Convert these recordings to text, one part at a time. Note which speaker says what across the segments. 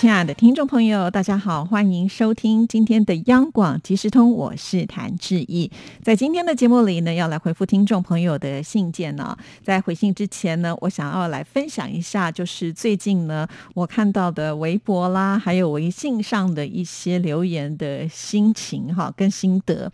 Speaker 1: 亲爱的听众朋友，大家好，欢迎收听今天的央广即时通，我是谭志毅。在今天的节目里呢，要来回复听众朋友的信件呢。在回信之前呢，我想要来分享一下，就是最近呢，我看到的微博啦，还有微信上的一些留言的心情哈，跟心得。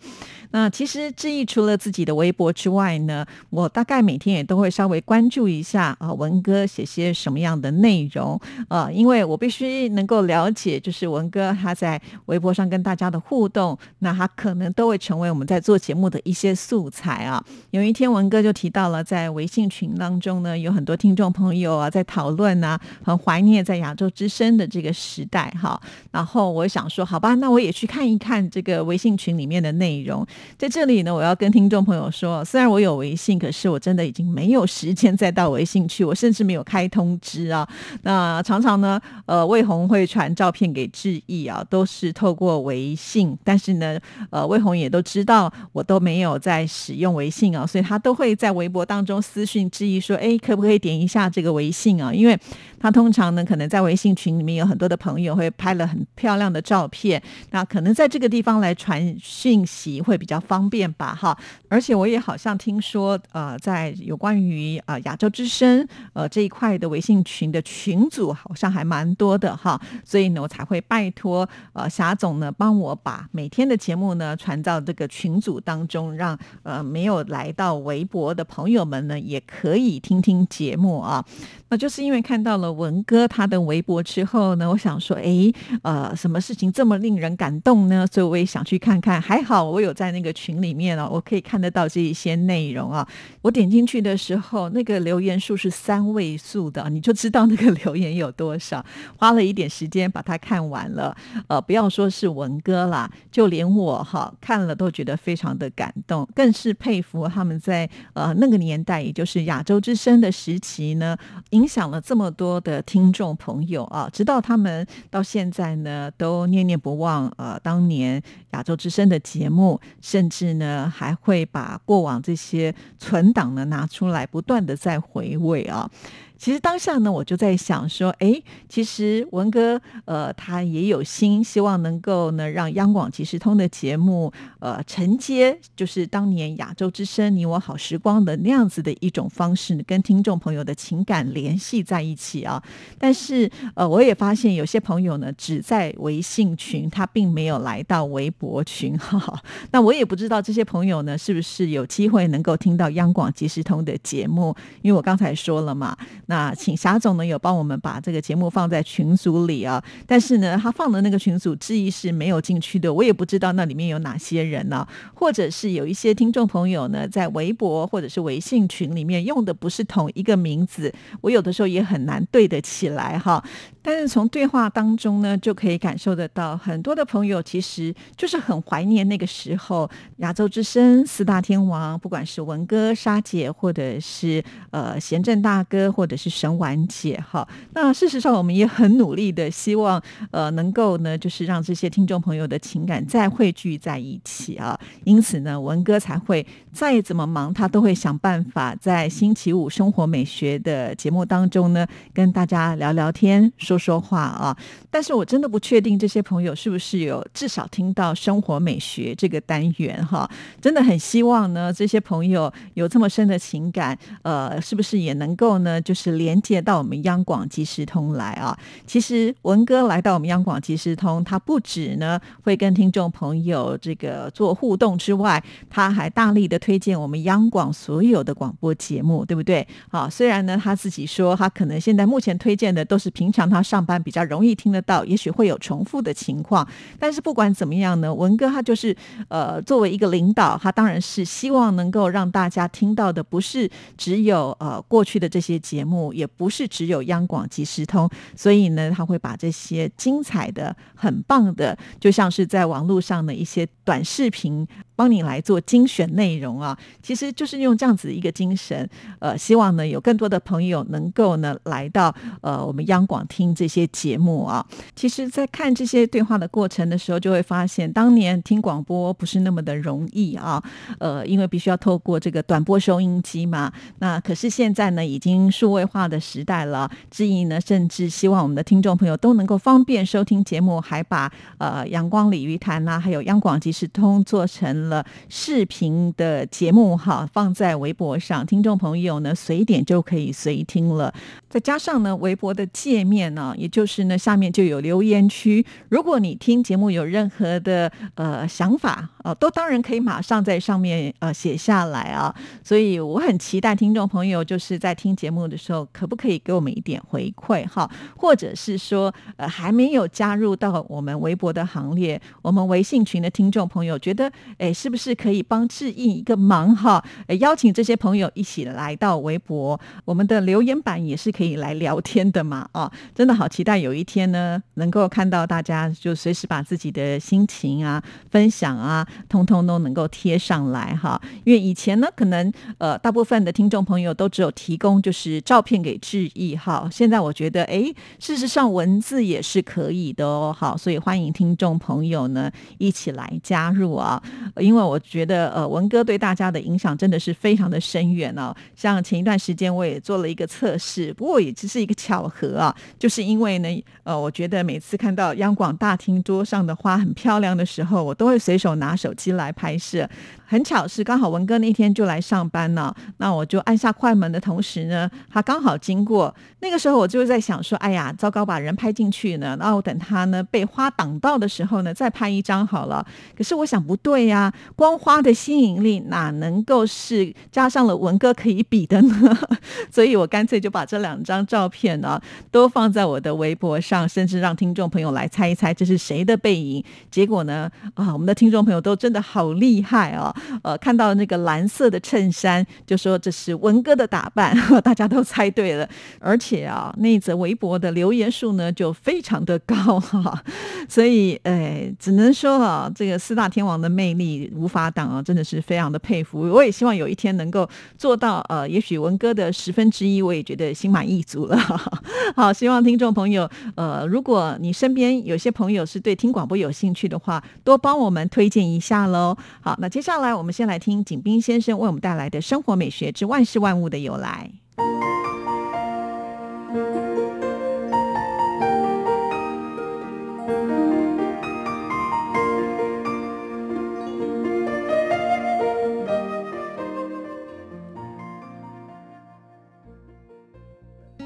Speaker 1: 那其实志毅除了自己的微博之外呢，我大概每天也都会稍微关注一下啊，文哥写些什么样的内容啊，因为我必须。能够了解，就是文哥他在微博上跟大家的互动，那他可能都会成为我们在做节目的一些素材啊。有一天，文哥就提到了在微信群当中呢，有很多听众朋友啊在讨论啊，很怀念在亚洲之声的这个时代哈。然后我想说，好吧，那我也去看一看这个微信群里面的内容。在这里呢，我要跟听众朋友说，虽然我有微信，可是我真的已经没有时间再到微信去，我甚至没有开通知啊。那常常呢，呃，魏红。会传照片给志毅啊，都是透过微信。但是呢，呃，魏红也都知道我都没有在使用微信啊，所以他都会在微博当中私讯志毅说：“哎，可不可以点一下这个微信啊？”因为他通常呢，可能在微信群里面有很多的朋友会拍了很漂亮的照片，那可能在这个地方来传讯息会比较方便吧，哈。而且我也好像听说，呃，在有关于啊亚洲之声呃这一块的微信群的群组好像还蛮多的哈。所以呢，我才会拜托呃霞总呢，帮我把每天的节目呢传到这个群组当中，让呃没有来到微博的朋友们呢，也可以听听节目啊。那就是因为看到了文哥他的微博之后呢，我想说，哎，呃，什么事情这么令人感动呢？所以我也想去看看。还好我有在那个群里面哦，我可以看得到这一些内容啊。我点进去的时候，那个留言数是三位数的，你就知道那个留言有多少。花了一点。时间把它看完了，呃，不要说是文哥啦，就连我哈看了都觉得非常的感动，更是佩服他们在呃那个年代，也就是亚洲之声的时期呢，影响了这么多的听众朋友啊，直到他们到现在呢都念念不忘呃当年亚洲之声的节目，甚至呢还会把过往这些存档呢拿出来，不断的在回味啊。其实当下呢，我就在想说，哎，其实文哥，呃，他也有心，希望能够呢，让央广即时通的节目，呃，承接就是当年亚洲之声你我好时光的那样子的一种方式，跟听众朋友的情感联系在一起啊。但是，呃，我也发现有些朋友呢，只在微信群，他并没有来到微博群，哈。那我也不知道这些朋友呢，是不是有机会能够听到央广即时通的节目，因为我刚才说了嘛。那请霞总呢有帮我们把这个节目放在群组里啊，但是呢，他放的那个群组之一是没有进去的，我也不知道那里面有哪些人呢，或者是有一些听众朋友呢在微博或者是微信群里面用的不是同一个名字，我有的时候也很难对得起来哈。但是从对话当中呢，就可以感受得到，很多的朋友其实就是很怀念那个时候亚洲之声四大天王，不管是文哥、沙姐，或者是呃贤正大哥，或者是神丸姐哈，那事实上我们也很努力的希望，呃，能够呢，就是让这些听众朋友的情感再汇聚在一起啊。因此呢，文哥才会再怎么忙，他都会想办法在星期五生活美学的节目当中呢，跟大家聊聊天、说说话啊。但是我真的不确定这些朋友是不是有至少听到生活美学这个单元哈。真的很希望呢，这些朋友有这么深的情感，呃，是不是也能够呢，就是。是连接到我们央广即时通来啊！其实文哥来到我们央广即时通，他不止呢会跟听众朋友这个做互动之外，他还大力的推荐我们央广所有的广播节目，对不对？好，虽然呢他自己说他可能现在目前推荐的都是平常他上班比较容易听得到，也许会有重复的情况，但是不管怎么样呢，文哥他就是呃作为一个领导，他当然是希望能够让大家听到的不是只有呃过去的这些节目。目也不是只有央广即时通，所以呢，他会把这些精彩的、很棒的，就像是在网络上的一些短视频。帮你来做精选内容啊，其实就是用这样子一个精神，呃，希望呢有更多的朋友能够呢来到呃我们央广听这些节目啊。其实，在看这些对话的过程的时候，就会发现当年听广播不是那么的容易啊，呃，因为必须要透过这个短波收音机嘛。那可是现在呢，已经数位化的时代了，志毅呢甚至希望我们的听众朋友都能够方便收听节目，还把呃阳光鲤鱼潭呐，还有央广即时通做成。了视频的节目哈，放在微博上，听众朋友呢随点就可以随听了。再加上呢，微博的界面呢，也就是呢下面就有留言区。如果你听节目有任何的呃想法啊，都当然可以马上在上面呃写下来啊。所以我很期待听众朋友就是在听节目的时候，可不可以给我们一点回馈哈？或者是说呃还没有加入到我们微博的行列，我们微信群的听众朋友觉得哎。是不是可以帮志毅一个忙哈？邀请这些朋友一起来到微博，我们的留言板也是可以来聊天的嘛？啊，真的好期待有一天呢，能够看到大家就随时把自己的心情啊、分享啊，通通都能够贴上来哈。因为以前呢，可能呃，大部分的听众朋友都只有提供就是照片给志毅哈。现在我觉得，哎，事实上文字也是可以的哦。好，所以欢迎听众朋友呢一起来加入啊。因为我觉得，呃，文哥对大家的影响真的是非常的深远哦。像前一段时间我也做了一个测试，不过也只是一个巧合啊，就是因为呢，呃，我觉得每次看到央广大厅桌上的花很漂亮的时候，我都会随手拿手机来拍摄。很巧是刚好文哥那天就来上班呢，那我就按下快门的同时呢，他刚刚好经过。那个时候我就在想说，哎呀，糟糕，把人拍进去呢，那我等他呢被花挡到的时候呢，再拍一张好了。可是我想不对呀，光花的吸引力哪能够是加上了文哥可以比的呢？所以我干脆就把这两张照片呢都放在我的微博上，甚至让听众朋友来猜一猜这是谁的背影。结果呢，啊，我们的听众朋友都真的好厉害啊！呃，看到那个蓝色的衬衫，就说这是文哥的打扮，大家都猜对了。而且啊，那则微博的留言数呢就非常的高哈，所以哎，只能说啊，这个四大天王的魅力无法挡啊，真的是非常的佩服。我也希望有一天能够做到，呃，也许文哥的十分之一，我也觉得心满意足了。好，希望听众朋友，呃，如果你身边有些朋友是对听广播有兴趣的话，多帮我们推荐一下喽。好，那接下来。来，我们先来听景斌先生为我们带来的《生活美学之万事万物的由来》。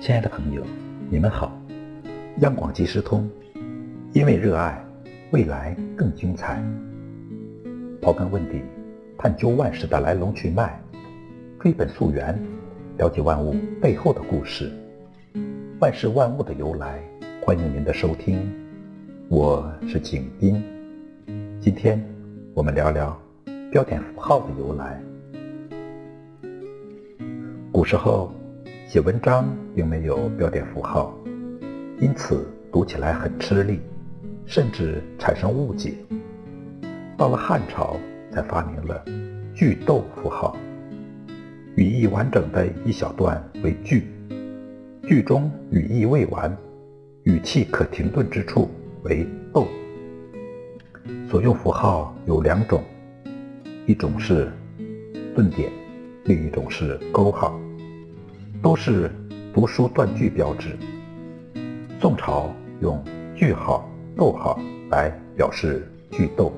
Speaker 2: 亲爱的朋友，你们好！央广即时通，因为热爱，未来更精彩。刨根问底。探究万事的来龙去脉，追本溯源，了解万物背后的故事，万事万物的由来。欢迎您的收听，我是景斌。今天我们聊聊标点符号的由来。古时候写文章并没有标点符号，因此读起来很吃力，甚至产生误解。到了汉朝。才发明了句逗符号，语义完整的一小段为句，句中语义未完、语气可停顿之处为逗。所用符号有两种，一种是顿点，另一种是勾号，都是读书断句标志。宋朝用句号、逗号来表示句逗。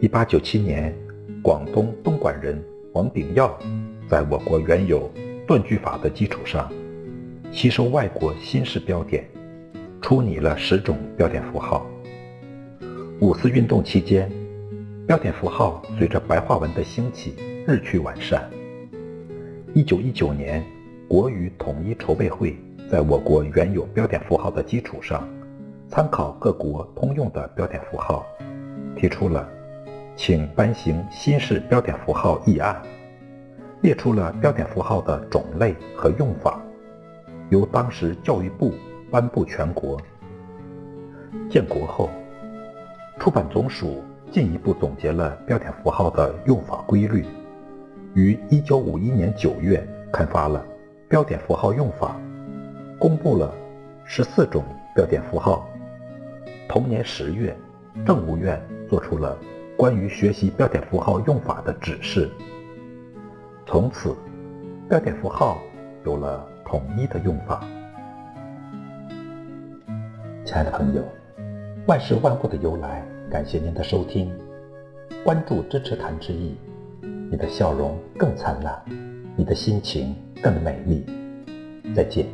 Speaker 2: 一八九七年，广东东莞人王炳耀在我国原有断句法的基础上，吸收外国新式标点，出拟了十种标点符号。五四运动期间，标点符号随着白话文的兴起日趋完善。一九一九年，国语统一筹备会在我国原有标点符号的基础上，参考各国通用的标点符号，提出了。请颁行新式标点符号议案，列出了标点符号的种类和用法，由当时教育部颁布全国。建国后，出版总署进一步总结了标点符号的用法规律，于1951年9月刊发了《标点符号用法》，公布了十四种标点符号。同年十月，政务院作出了关于学习标点符号用法的指示。从此，标点符号有了统一的用法。亲爱的朋友，万事万物的由来，感谢您的收听，关注支持谭志毅，你的笑容更灿烂，你的心情更美丽。再见。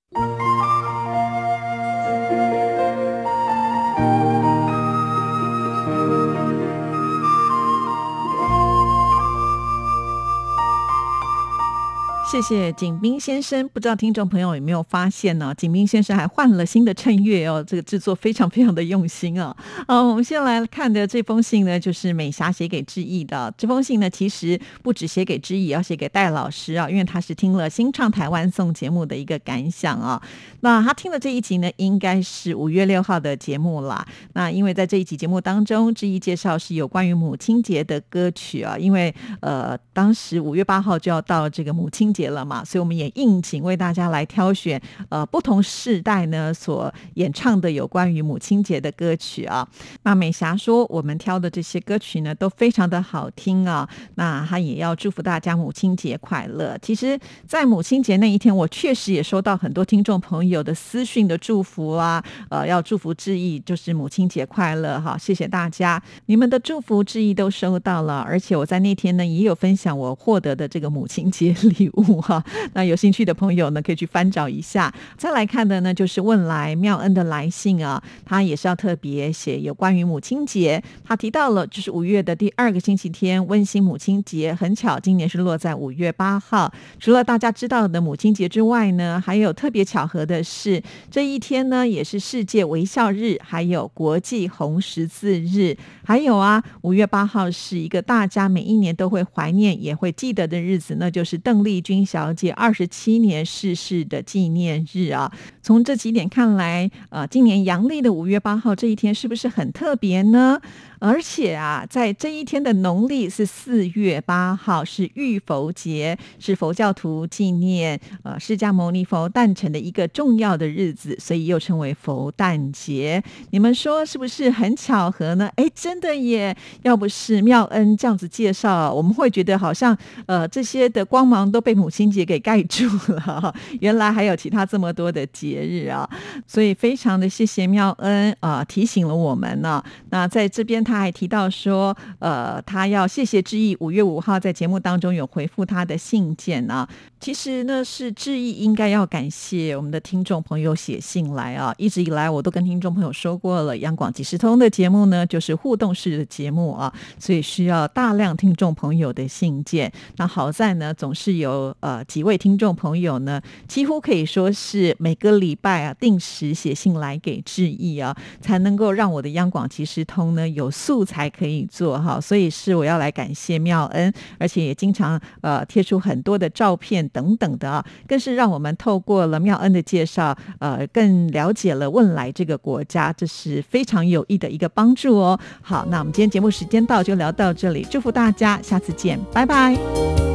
Speaker 1: 谢谢景斌先生，不知道听众朋友有没有发现呢？景斌先生还换了新的衬乐哦，这个制作非常非常的用心啊！啊，我们先来看的这封信呢，就是美霞写给志毅的。这封信呢，其实不止写给志毅，要写给戴老师啊，因为他是听了《新唱台湾颂》节目的一个感想啊。那他听了这一集呢，应该是五月六号的节目啦。那因为在这一集节目当中，志毅介绍是有关于母亲节的歌曲啊，因为呃，当时五月八号就要到这个母亲节。节了嘛，所以我们也应景为大家来挑选呃不同世代呢所演唱的有关于母亲节的歌曲啊。那美霞说我们挑的这些歌曲呢都非常的好听啊。那她也要祝福大家母亲节快乐。其实，在母亲节那一天，我确实也收到很多听众朋友的私讯的祝福啊，呃，要祝福致意，就是母亲节快乐哈。谢谢大家，你们的祝福致意都收到了，而且我在那天呢也有分享我获得的这个母亲节礼物。哈，那有兴趣的朋友呢，可以去翻找一下。再来看的呢，就是问来妙恩的来信啊，他也是要特别写有关于母亲节。他提到了，就是五月的第二个星期天，温馨母亲节。很巧，今年是落在五月八号。除了大家知道的母亲节之外呢，还有特别巧合的是，这一天呢，也是世界微笑日，还有国际红十字日。还有啊，五月八号是一个大家每一年都会怀念也会记得的日子，那就是邓丽君。小姐二十七年逝世的纪念日啊，从这几点看来，呃，今年阳历的五月八号这一天是不是很特别呢？而且啊，在这一天的农历是四月八号，是浴佛节，是佛教徒纪念呃释迦牟尼佛诞辰的一个重要的日子，所以又称为佛诞节。你们说是不是很巧合呢？哎，真的耶！要不是妙恩这样子介绍，我们会觉得好像呃这些的光芒都被母亲节给盖住了。原来还有其他这么多的节日啊！所以非常的谢谢妙恩啊，提醒了我们呢。那在这边。他还提到说，呃，他要谢谢志毅，五月五号在节目当中有回复他的信件啊。其实呢，是志毅应该要感谢我们的听众朋友写信来啊。一直以来，我都跟听众朋友说过了，央广即时通的节目呢，就是互动式的节目啊，所以需要大量听众朋友的信件。那好在呢，总是有呃几位听众朋友呢，几乎可以说是每个礼拜啊，定时写信来给志毅啊，才能够让我的央广即时通呢有。素材可以做哈，所以是我要来感谢妙恩，而且也经常呃贴出很多的照片等等的啊，更是让我们透过了妙恩的介绍，呃，更了解了汶莱这个国家，这是非常有益的一个帮助哦。好，那我们今天节目时间到，就聊到这里，祝福大家，下次见，拜拜。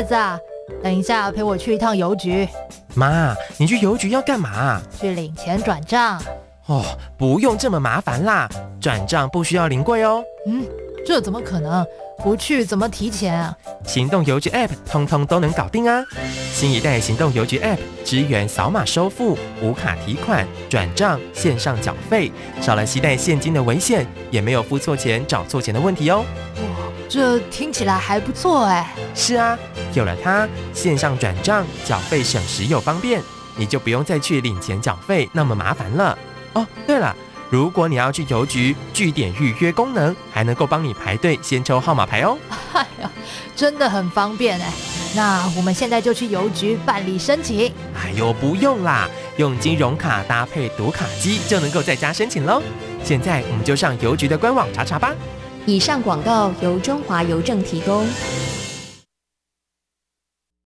Speaker 3: 儿子，等一下陪我去一趟邮局。
Speaker 4: 妈，你去邮局要干嘛？
Speaker 3: 去领钱转账。
Speaker 4: 哦，不用这么麻烦啦，转账不需要临柜哦。
Speaker 3: 嗯，这怎么可能？不去怎么提钱啊？
Speaker 4: 行动邮局 App 通通都能搞定啊！新一代行动邮局 App 支援扫码收付、无卡提款、转账、线上缴费，少了携带现金的危险，也没有付错钱、找错钱的问题哦。
Speaker 3: 这听起来还不错哎，
Speaker 4: 是啊。有了它，线上转账缴费省时又方便，你就不用再去领钱缴费那么麻烦了哦。对了，如果你要去邮局，据点预约功能还能够帮你排队先抽号码牌哦。
Speaker 3: 哎呦，真的很方便哎。那我们现在就去邮局办理申请。
Speaker 4: 哎呦，不用啦，用金融卡搭配读卡机就能够在家申请喽。现在我们就上邮局的官网查查吧。
Speaker 5: 以上广告由中华邮政提供。